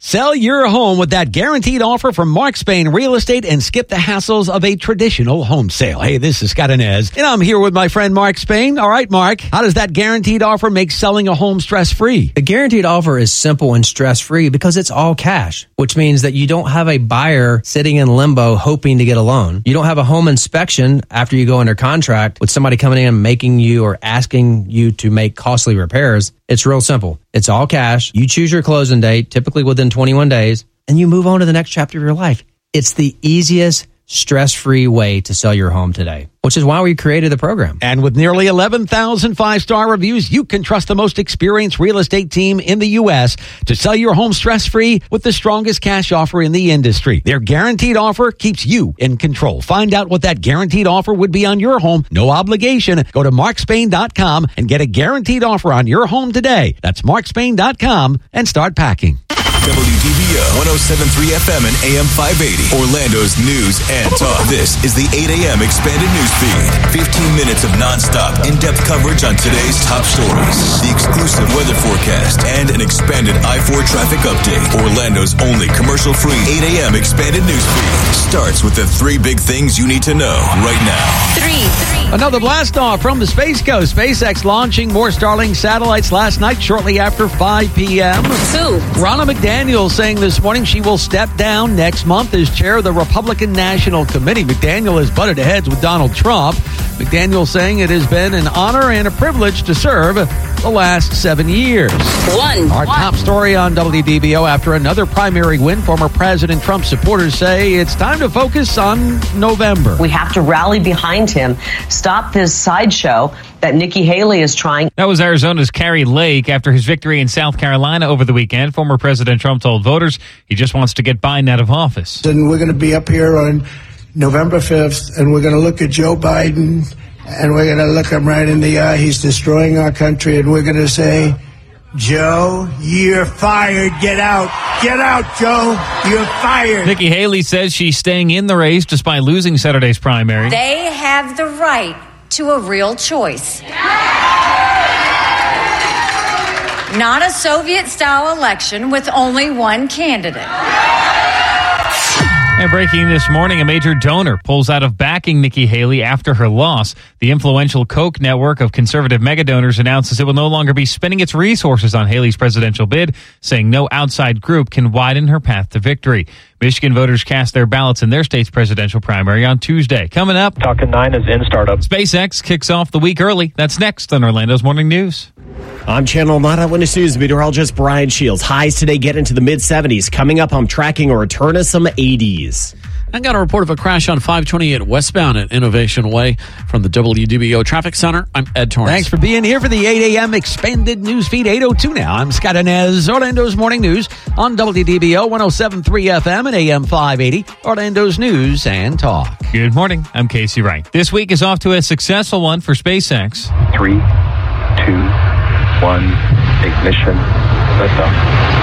Sell your home with that guaranteed offer from Mark Spain Real Estate and skip the hassles of a traditional home sale. Hey, this is Scott Anez, and I'm here with my friend Mark Spain. All right, Mark, how does that guaranteed offer make selling a home stress free? The guaranteed offer is simple and stress free because it's all cash, which means that you don't have a buyer sitting in limbo hoping to get a loan. You don't have a home inspection after you go under contract with somebody coming in and making you or asking you to make costly repairs. It's real simple. It's all cash. You choose your closing date, typically within 21 days, and you move on to the next chapter of your life. It's the easiest stress free way to sell your home today, which is why we created the program. And with nearly 11,000 five star reviews, you can trust the most experienced real estate team in the U.S. to sell your home stress free with the strongest cash offer in the industry. Their guaranteed offer keeps you in control. Find out what that guaranteed offer would be on your home. No obligation. Go to markspain.com and get a guaranteed offer on your home today. That's markspain.com and start packing. WDBO 1073 FM and AM 580. Orlando's news and talk. This is the 8 a.m. expanded news feed. 15 minutes of nonstop, in depth coverage on today's top stories, the exclusive weather forecast, and an expanded I 4 traffic update. Orlando's only commercial free 8 a.m. expanded news feed starts with the three big things you need to know right now. Three. Another blast off from the Space Coast. SpaceX launching more Starlink satellites last night, shortly after 5 p.m. Two. Ronna McDaniel saying this morning she will step down next month as chair of the Republican National Committee. McDaniel has butted heads with Donald Trump. McDaniel saying it has been an honor and a privilege to serve the last seven years. One. Our top story on WDBO after another primary win, former President Trump supporters say it's time to focus on November. We have to rally behind him, stop this sideshow that Nikki Haley is trying. That was Arizona's Kari Lake after his victory in South Carolina over the weekend. Former President Trump told voters he just wants to get Biden out of office. And we're going to be up here on November 5th, and we're going to look at Joe Biden, and we're going to look him right in the eye. He's destroying our country, and we're going to say, Joe, you're fired. Get out. Get out, Joe. You're fired. Nikki Haley says she's staying in the race despite losing Saturday's primary. They have the right to a real choice. Not a Soviet style election with only one candidate. And breaking this morning, a major donor pulls out of backing Nikki Haley after her loss. The influential Koch network of conservative mega donors announces it will no longer be spending its resources on Haley's presidential bid, saying no outside group can widen her path to victory. Michigan voters cast their ballots in their state's presidential primary on Tuesday. Coming up, Talking 9 is in startup. SpaceX kicks off the week early. That's next on Orlando's Morning News. I'm Channel 9 Eyewitness News meteorologist Brian Shields. Highs today get into the mid 70s. Coming up, I'm tracking a return of some 80s. I got a report of a crash on 528 westbound at Innovation Way from the WDBO Traffic Center. I'm Ed Torrance. Thanks for being here for the 8 a.m. expanded news feed 802 now. I'm Scott Anez, Orlando's Morning News on WDBO 1073 FM and AM 580, Orlando's News and Talk. Good morning. I'm Casey Wright. This week is off to a successful one for SpaceX. Three, two, one, ignition, liftoff.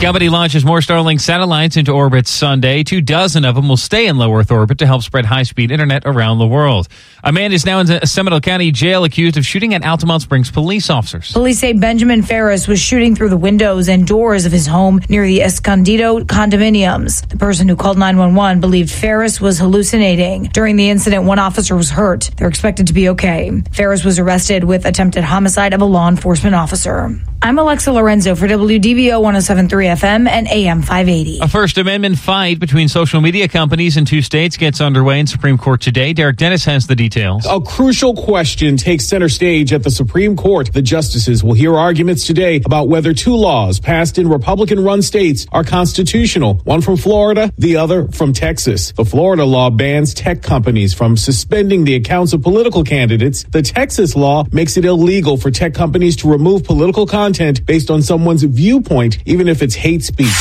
Company launches more Starlink satellites into orbit Sunday. Two dozen of them will stay in low Earth orbit to help spread high speed internet around the world. A man is now in Seminole County jail accused of shooting at Altamonte Springs police officers. Police say Benjamin Ferris was shooting through the windows and doors of his home near the Escondido condominiums. The person who called 911 believed Ferris was hallucinating. During the incident, one officer was hurt. They're expected to be okay. Ferris was arrested with attempted homicide of a law enforcement officer. I'm Alexa Lorenzo for WDBO 1073 FM and AM 580. A First Amendment fight between social media companies in two states gets underway in Supreme Court today. Derek Dennis has the details. A crucial question takes center stage at the Supreme Court. The justices will hear arguments today about whether two laws passed in Republican run states are constitutional. One from Florida, the other from Texas. The Florida law bans tech companies from suspending the accounts of political candidates. The Texas law makes it illegal for tech companies to remove political content based on someone's viewpoint, even if it's hate speech.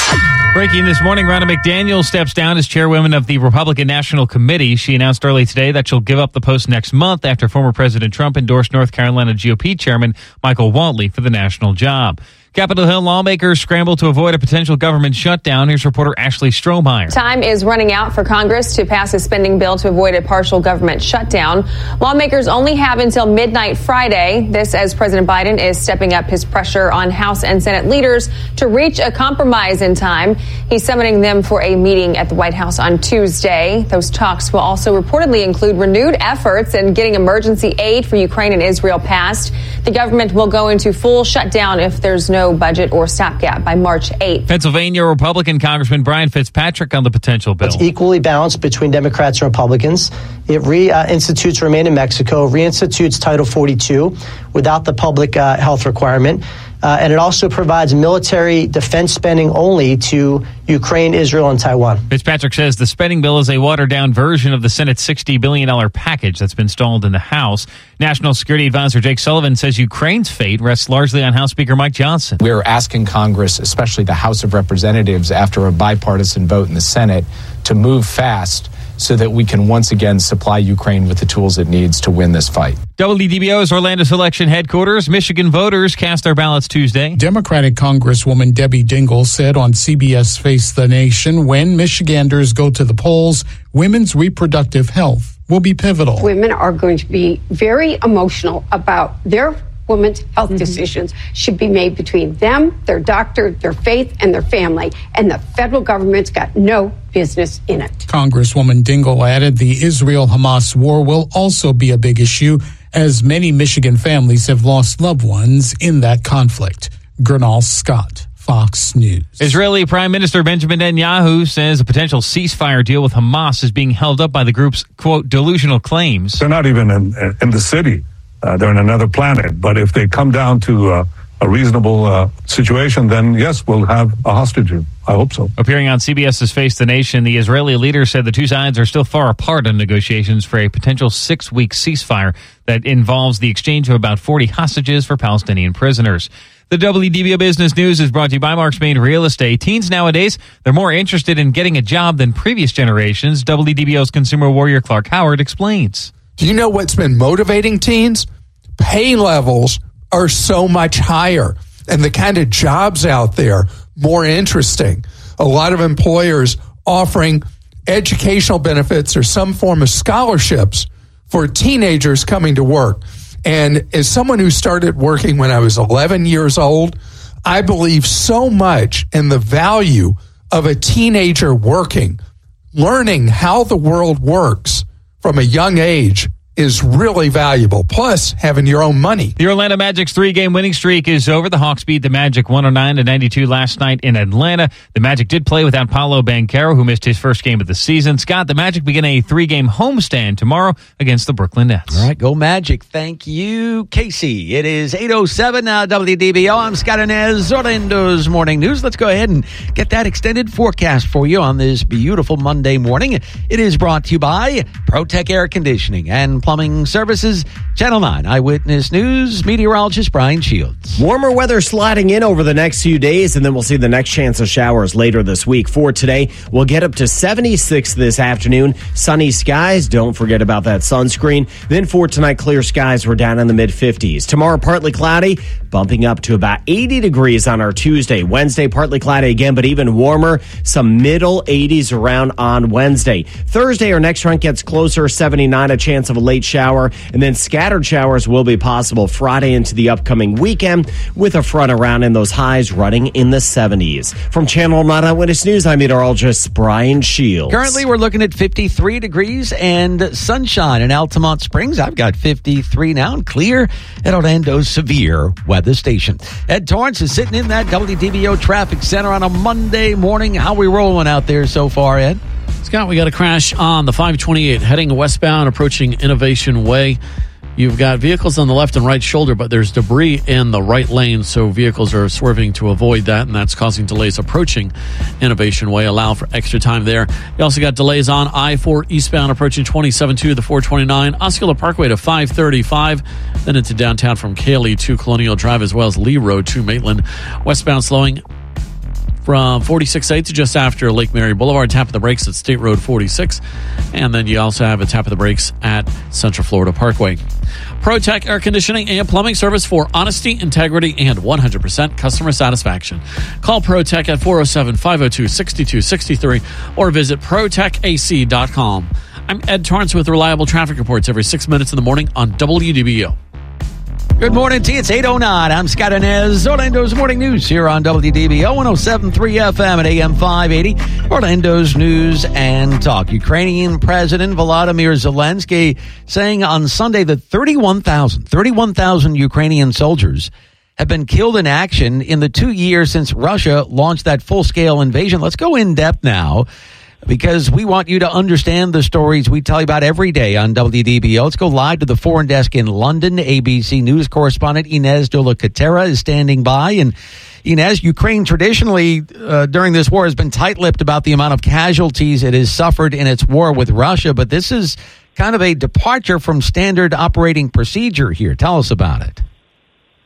Breaking this morning, Ronna McDaniel steps down as chairwoman of the Republican National Committee. She announced early today that she'll give up the post next month after former President Trump endorsed North Carolina GOP chairman Michael Whatley for the national job. Capitol Hill lawmakers scramble to avoid a potential government shutdown. Here's reporter Ashley Strohmeyer. Time is running out for Congress to pass a spending bill to avoid a partial government shutdown. Lawmakers only have until midnight Friday. This as President Biden is stepping up his pressure on House and Senate leaders to reach a compromise in time. He's summoning them for a meeting at the White House on Tuesday. Those talks will also reportedly include renewed efforts in getting emergency aid for Ukraine and Israel passed. The government will go into full shutdown if there's no budget or stopgap by March 8th. Pennsylvania Republican Congressman Brian Fitzpatrick on the potential bill. It's equally balanced between Democrats and Republicans. It reinstitutes Remain in Mexico, reinstitutes Title 42 without the public uh, health requirement. Uh, and it also provides military defense spending only to Ukraine, Israel, and Taiwan. Fitzpatrick says the spending bill is a watered down version of the Senate's $60 billion package that's been stalled in the House. National Security Advisor Jake Sullivan says Ukraine's fate rests largely on House Speaker Mike Johnson. We're asking Congress, especially the House of Representatives, after a bipartisan vote in the Senate, to move fast so that we can once again supply Ukraine with the tools it needs to win this fight. WDBO's Orlando Selection Headquarters, Michigan voters cast their ballots Tuesday. Democratic Congresswoman Debbie Dingell said on CBS Face the Nation when Michiganders go to the polls, women's reproductive health will be pivotal. Women are going to be very emotional about their women's health mm-hmm. decisions should be made between them, their doctor, their faith, and their family. And the federal government's got no business in it. Congresswoman Dingell added the Israel Hamas war will also be a big issue as many Michigan families have lost loved ones in that conflict. Gernal Scott. Fox News. Israeli Prime Minister Benjamin Netanyahu says a potential ceasefire deal with Hamas is being held up by the group's, quote, delusional claims. They're not even in, in the city. Uh, they're in another planet. But if they come down to uh, a reasonable uh, situation, then yes, we'll have a hostage. I hope so. Appearing on CBS's Face the Nation, the Israeli leader said the two sides are still far apart on negotiations for a potential six week ceasefire that involves the exchange of about 40 hostages for Palestinian prisoners. The WDBO Business News is brought to you by Mark Spain Real Estate. Teens nowadays, they're more interested in getting a job than previous generations. WDBO's consumer warrior Clark Howard explains. Do you know what's been motivating teens? Pay levels are so much higher and the kind of jobs out there more interesting. A lot of employers offering educational benefits or some form of scholarships for teenagers coming to work. And as someone who started working when I was 11 years old, I believe so much in the value of a teenager working, learning how the world works from a young age is really valuable. Plus, having your own money. The Orlando Magic's three-game winning streak is over. The Hawks beat the Magic 109 to 92 last night in Atlanta. The Magic did play without Paolo Banchero, who missed his first game of the season. Scott, the Magic begin a three-game homestand tomorrow against the Brooklyn Nets. All right, go Magic. Thank you, Casey. It is 8.07 now, WDBO. I'm Scott Anez, Orlando's Morning News. Let's go ahead and get that extended forecast for you on this beautiful Monday morning. It is brought to you by ProTech Air Conditioning and Plumbing Services. Channel 9 Eyewitness News, meteorologist Brian Shields. Warmer weather sliding in over the next few days, and then we'll see the next chance of showers later this week. For today, we'll get up to 76 this afternoon. Sunny skies. Don't forget about that sunscreen. Then for tonight, clear skies. We're down in the mid 50s. Tomorrow, partly cloudy, bumping up to about 80 degrees on our Tuesday. Wednesday, partly cloudy again, but even warmer. Some middle 80s around on Wednesday. Thursday, our next front gets closer, 79, a chance of a late late shower, and then scattered showers will be possible Friday into the upcoming weekend with a front around and those highs running in the 70s. From Channel 9 Eyewitness News, I'm meteorologist Brian Shields. Currently, we're looking at 53 degrees and sunshine in Altamonte Springs. I've got 53 now and clear at Orlando's Severe Weather Station. Ed Torrance is sitting in that WDBO Traffic Center on a Monday morning. How we rolling out there so far, Ed? Scott, we got a crash on the 528 heading westbound, approaching Innovation Way. You've got vehicles on the left and right shoulder, but there's debris in the right lane, so vehicles are swerving to avoid that, and that's causing delays approaching Innovation Way. Allow for extra time there. You also got delays on I 4 eastbound approaching 27 to the 429, Osceola Parkway to 535, then into downtown from Kaley to Colonial Drive, as well as Lee Road to Maitland. Westbound slowing from 46A to just after Lake Mary Boulevard. Tap of the brakes at State Road 46. And then you also have a tap of the brakes at Central Florida Parkway. ProTech Air Conditioning and Plumbing Service for honesty, integrity, and 100% customer satisfaction. Call ProTech at 407 502 6263 or visit ProTechAC.com. I'm Ed Torrance with reliable traffic reports every six minutes in the morning on WDBO. Good morning T. It's 809. I'm Scott Anez. Orlando's Morning News here on WDBO 1073 FM at AM 580. Orlando's News and Talk. Ukrainian President Volodymyr Zelensky saying on Sunday that 31,000, 31,000 Ukrainian soldiers have been killed in action in the two years since Russia launched that full scale invasion. Let's go in depth now because we want you to understand the stories we tell you about every day on WDBO. Let's go live to the foreign desk in London. ABC News correspondent Ines de la is standing by. And Ines, Ukraine traditionally uh, during this war has been tight lipped about the amount of casualties it has suffered in its war with Russia, but this is kind of a departure from standard operating procedure here. Tell us about it.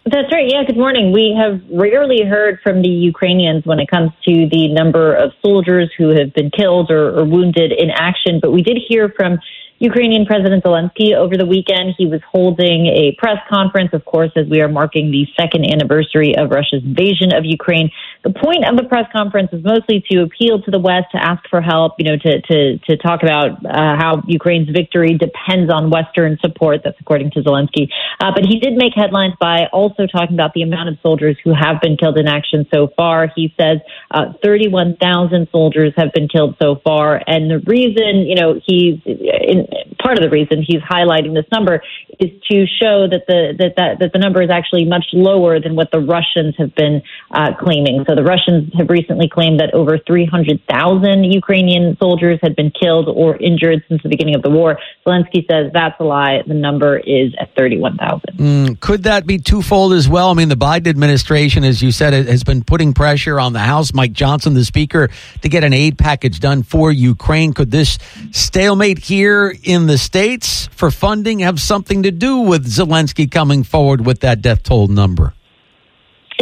That's right. Yeah, good morning. We have rarely heard from the Ukrainians when it comes to the number of soldiers who have been killed or, or wounded in action, but we did hear from Ukrainian President Zelensky over the weekend. He was holding a press conference, of course, as we are marking the second anniversary of Russia's invasion of Ukraine. The point of the press conference is mostly to appeal to the West to ask for help, you know, to, to, to talk about uh, how Ukraine's victory depends on Western support. That's according to Zelensky. Uh, but he did make headlines by also talking about the amount of soldiers who have been killed in action so far. He says uh, 31,000 soldiers have been killed so far. And the reason, you know, he's in, part of the reason he's highlighting this number is to show that the that that, that the number is actually much lower than what the Russians have been uh, claiming. So the Russians have recently claimed that over 300,000 Ukrainian soldiers had been killed or injured since the beginning of the war. Zelensky says that's a lie. The number is at 31,000. Mm, could that be twofold as well? I mean, the Biden administration, as you said, has been putting pressure on the House, Mike Johnson, the Speaker, to get an aid package done for Ukraine. Could this stalemate here in the states for funding have something to do with Zelensky coming forward with that death toll number?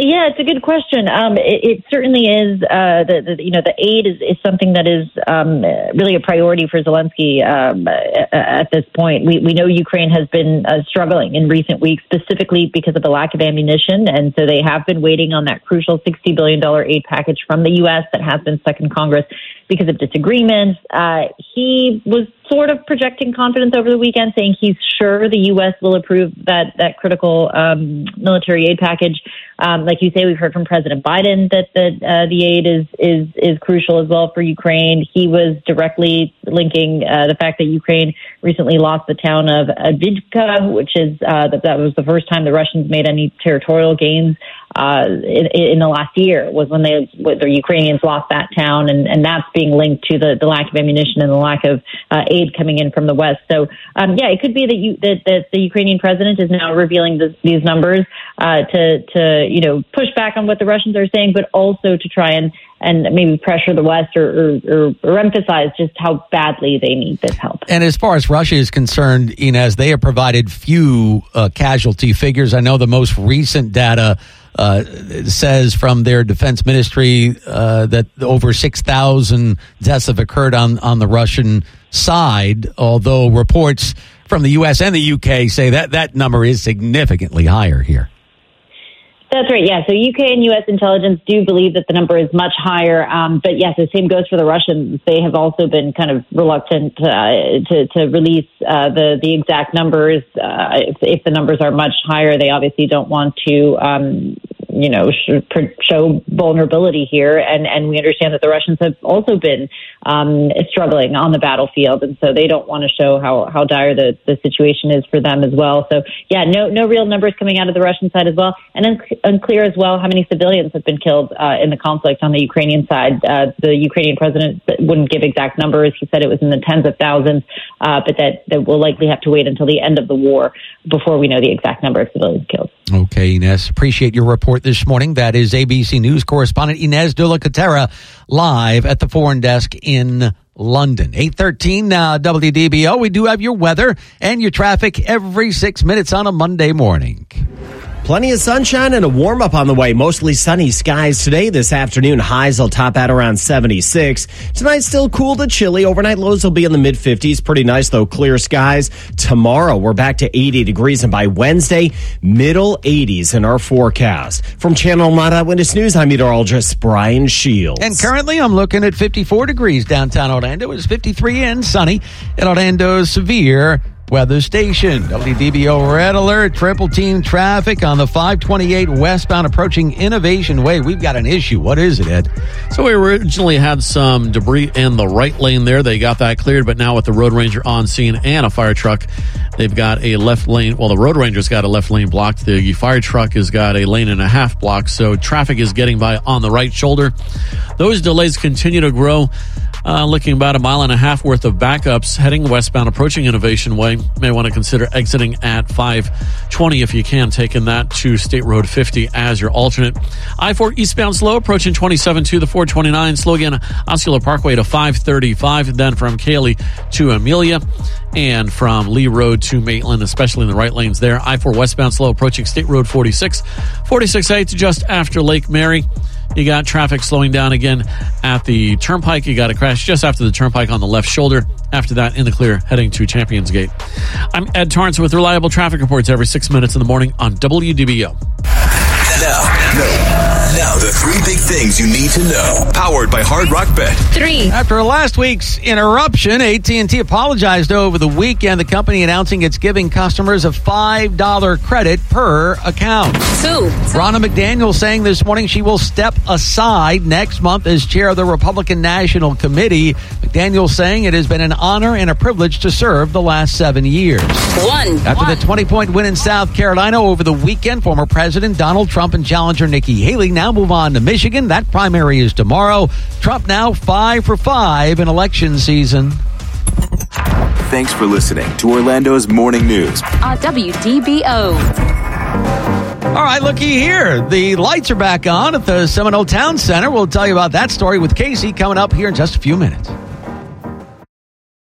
Yeah, it's a good question. Um, it, it, certainly is. Uh, the, the, you know the aid is, is something that is um, really a priority for Zelensky um, at this point. We we know Ukraine has been uh, struggling in recent weeks, specifically because of the lack of ammunition, and so they have been waiting on that crucial sixty billion dollar aid package from the U.S. that has been stuck in Congress because of disagreements. Uh, he was sort of projecting confidence over the weekend, saying he's sure the U.S. will approve that that critical um, military aid package. Um, like you say, we've heard from President Biden that that uh, the aid is is is crucial as well for Ukraine. He was directly linking uh, the fact that Ukraine recently lost the town of Avdiivka, which is uh, that that was the first time the Russians made any territorial gains uh, in, in, the last year was when they the Ukrainians lost that town, and, and that's being linked to the, the lack of ammunition and the lack of uh, aid coming in from the west. So um, yeah, it could be that you that, that the Ukrainian president is now revealing this, these numbers uh, to to you know push back on what the Russians are saying, but also to try and and maybe pressure the West or, or, or, emphasize just how badly they need this help. And as far as Russia is concerned, Ines, they have provided few uh, casualty figures. I know the most recent data uh, says from their defense ministry uh, that over 6,000 deaths have occurred on, on the Russian side, although reports from the U.S. and the U.K. say that that number is significantly higher here. That's right. Yeah. So UK and US intelligence do believe that the number is much higher. Um, but yes, the same goes for the Russians. They have also been kind of reluctant uh, to, to release uh, the, the exact numbers. Uh, if, if, the numbers are much higher, they obviously don't want to, um, you know, show vulnerability here. And, and we understand that the Russians have also been um, struggling on the battlefield. And so they don't want to show how, how dire the, the situation is for them as well. So yeah, no, no real numbers coming out of the Russian side as well. And then unclear as well how many civilians have been killed uh, in the conflict on the Ukrainian side. Uh, the Ukrainian president wouldn't give exact numbers. He said it was in the tens of thousands, uh, but that, that we'll likely have to wait until the end of the war before we know the exact number of civilians killed. Okay, Ines. Appreciate your report this morning. That is ABC News correspondent Ines de La Cuetara live at the foreign desk London. 813 now, uh, WDBO. We do have your weather and your traffic every six minutes on a Monday morning. Plenty of sunshine and a warm up on the way. Mostly sunny skies today. This afternoon, highs will top out around 76. Tonight, still cool to chilly. Overnight lows will be in the mid 50s. Pretty nice, though. Clear skies. Tomorrow, we're back to 80 degrees. And by Wednesday, middle 80s in our forecast. From Channel 9 Eyewitness News, I'm meteorologist Brian Shields. And currently, I'm looking at 54 degrees downtown Orlando. It's 53 and sunny at Orlando's severe weather station. WDBO red alert, triple team traffic on the 528 westbound approaching Innovation Way. We've got an issue. What is it, Ed? So we originally had some debris in the right lane there. They got that cleared, but now with the Road Ranger on scene and a fire truck, they've got a left lane. Well, the Road Ranger's got a left lane blocked. The fire truck has got a lane and a half blocked. So traffic is getting by on the right shoulder. Those delays continue to grow. Uh, looking about a mile and a half worth of backups heading westbound approaching Innovation Way. May want to consider exiting at 520 if you can, taking that to State Road 50 as your alternate. I 4 eastbound slow approaching 27 to the 429. Slow again, Osceola Parkway to 535. Then from Kaley to Amelia and from Lee Road to Maitland, especially in the right lanes there. I 4 westbound slow approaching State Road 46. 46A to just after Lake Mary. You got traffic slowing down again at the turnpike. You got a crash just after the turnpike on the left shoulder. After that, in the clear, heading to Champions Gate. I'm Ed Torrance with reliable traffic reports every six minutes in the morning on WDBO. Now, now, the three big things you need to know. Powered by Hard Rock Bet. Three. After last week's interruption, AT&T apologized over the weekend. The company announcing it's giving customers a $5 credit per account. Two. Ronna McDaniel saying this morning she will step aside next month as chair of the Republican National Committee. McDaniel saying it has been an honor and a privilege to serve the last seven years. One. After the 20 point win in South Carolina over the weekend, former President Donald Trump and challenger Nikki Haley now move on to Michigan. That primary is tomorrow. Trump now five for five in election season. Thanks for listening to Orlando's Morning News. On WDBO. All right, looky here. The lights are back on at the Seminole Town Center. We'll tell you about that story with Casey coming up here in just a few minutes.